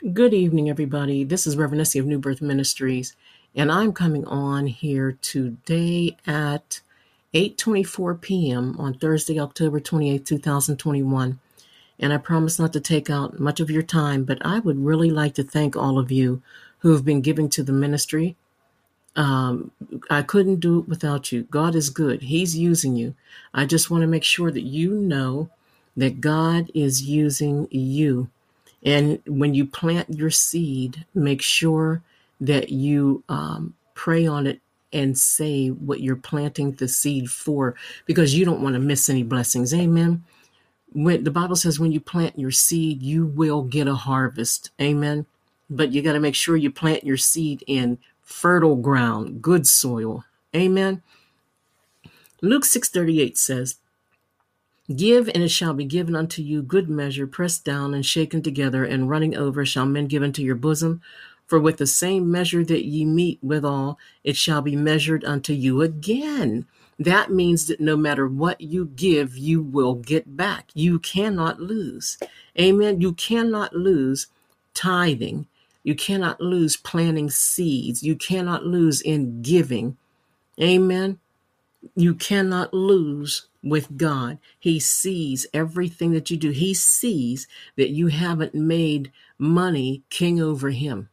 Good evening, everybody. This is Reverend Essie of New Birth Ministries, and I'm coming on here today at 8:24 p.m. on Thursday, October 28, 2021. And I promise not to take out much of your time, but I would really like to thank all of you who have been giving to the ministry. Um, I couldn't do it without you. God is good. He's using you. I just want to make sure that you know that God is using you and when you plant your seed, make sure that you um, pray on it and say what you're planting the seed for, because you don't want to miss any blessings. Amen. When the Bible says when you plant your seed, you will get a harvest. Amen. But you got to make sure you plant your seed in fertile ground, good soil. Amen. Luke 6:38 says, Give, and it shall be given unto you good measure, pressed down and shaken together, and running over shall men give into your bosom. For with the same measure that ye meet withal, it shall be measured unto you again. That means that no matter what you give, you will get back. You cannot lose. Amen. You cannot lose tithing. You cannot lose planting seeds. You cannot lose in giving. Amen. You cannot lose with God. He sees everything that you do. He sees that you haven't made money king over him.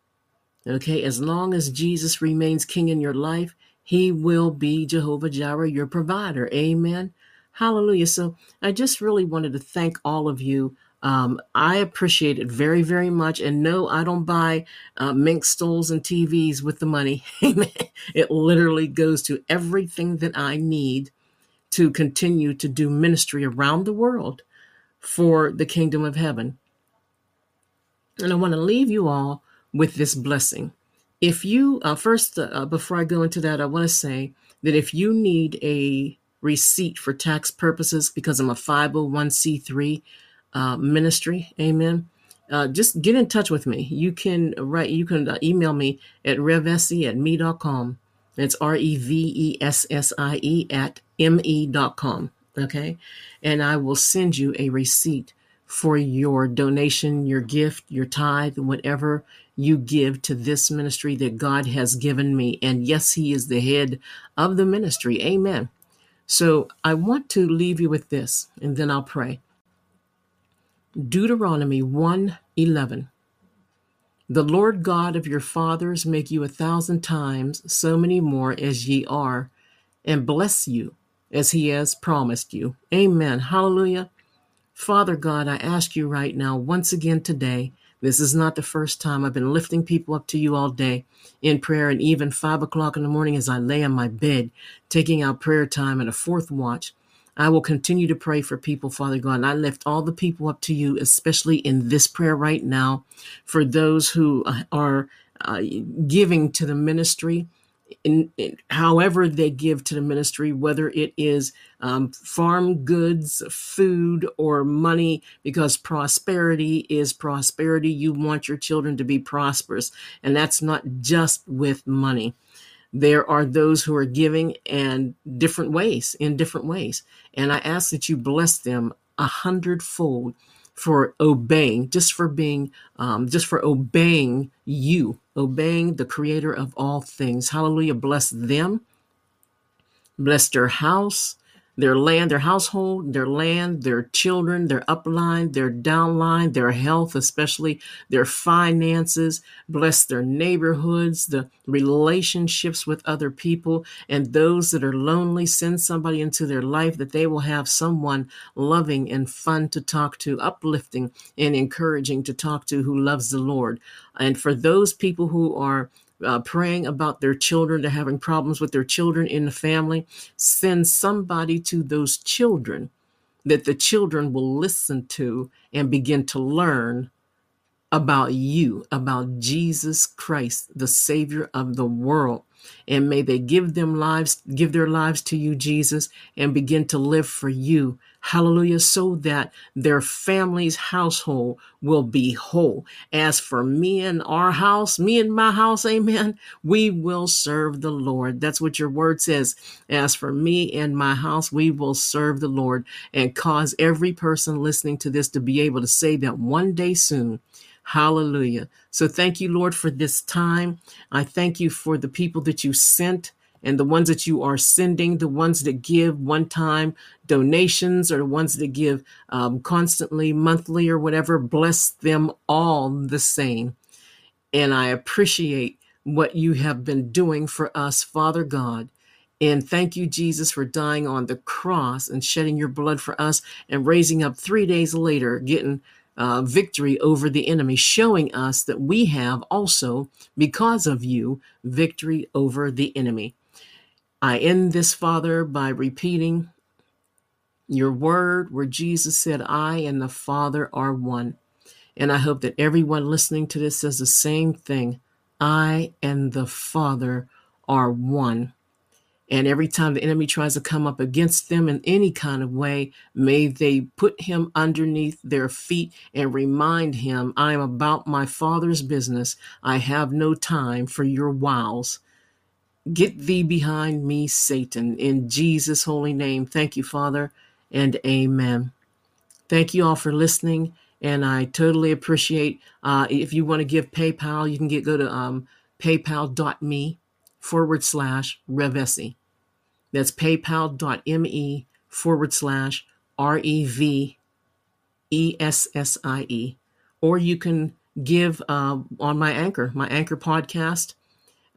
Okay, as long as Jesus remains king in your life, he will be Jehovah Jireh, your provider. Amen. Hallelujah. So I just really wanted to thank all of you um, I appreciate it very, very much. And no, I don't buy uh, mink stoles and TVs with the money. it literally goes to everything that I need to continue to do ministry around the world for the kingdom of heaven. And I want to leave you all with this blessing. If you, uh, first, uh, before I go into that, I want to say that if you need a receipt for tax purposes because I'm a 501c3, uh, ministry. Amen. Uh, just get in touch with me. You can write, you can uh, email me at revessie at me.com. It's R E V E S S I E at me.com. Okay. And I will send you a receipt for your donation, your gift, your tithe, whatever you give to this ministry that God has given me. And yes, He is the head of the ministry. Amen. So I want to leave you with this, and then I'll pray. Deuteronomy 1:11 The Lord God of your fathers make you a thousand times so many more as ye are and bless you as he has promised you. Amen. Hallelujah. Father God, I ask you right now, once again today, this is not the first time I've been lifting people up to you all day in prayer and even five o'clock in the morning as I lay on my bed, taking out prayer time and a fourth watch. I will continue to pray for people, Father God. And I lift all the people up to you, especially in this prayer right now, for those who uh, are uh, giving to the ministry. In, in, however they give to the ministry, whether it is um, farm goods, food, or money, because prosperity is prosperity. You want your children to be prosperous, and that's not just with money. There are those who are giving and different ways, in different ways. And I ask that you bless them a hundredfold for obeying, just for being, um, just for obeying you, obeying the creator of all things. Hallelujah. Bless them. Bless their house their land, their household, their land, their children, their upline, their downline, their health, especially their finances. Bless their neighborhoods, the relationships with other people, and those that are lonely. Send somebody into their life that they will have someone loving and fun to talk to, uplifting and encouraging to talk to who loves the Lord. And for those people who are uh, praying about their children, they're having problems with their children in the family, send somebody to those children that the children will listen to and begin to learn about you, about Jesus Christ, the Savior of the world. And may they give them lives, give their lives to you, Jesus, and begin to live for you. Hallelujah. So that their family's household will be whole. As for me and our house, me and my house, amen, we will serve the Lord. That's what your word says. As for me and my house, we will serve the Lord and cause every person listening to this to be able to say that one day soon, Hallelujah. So thank you, Lord, for this time. I thank you for the people that you sent and the ones that you are sending, the ones that give one time donations or the ones that give um, constantly, monthly, or whatever. Bless them all the same. And I appreciate what you have been doing for us, Father God. And thank you, Jesus, for dying on the cross and shedding your blood for us and raising up three days later, getting uh, victory over the enemy, showing us that we have also, because of you, victory over the enemy. I end this, Father, by repeating your word where Jesus said, I and the Father are one. And I hope that everyone listening to this says the same thing. I and the Father are one. And every time the enemy tries to come up against them in any kind of way, may they put him underneath their feet and remind him, I am about my Father's business. I have no time for your wiles. Get thee behind me, Satan, in Jesus' holy name. Thank you, Father, and amen. Thank you all for listening, and I totally appreciate. Uh, if you want to give PayPal, you can get go to um, paypal.me forward slash Revessie. That's paypal.me forward slash R E V E S S I E. Or you can give uh, on my Anchor, my Anchor podcast.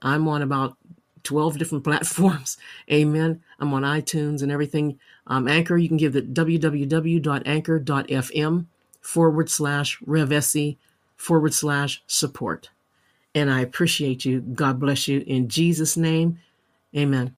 I'm on about 12 different platforms. Amen. I'm on iTunes and everything. Um, Anchor, you can give the www.anchor.fm forward slash Revessie forward slash support. And I appreciate you. God bless you. In Jesus' name, amen.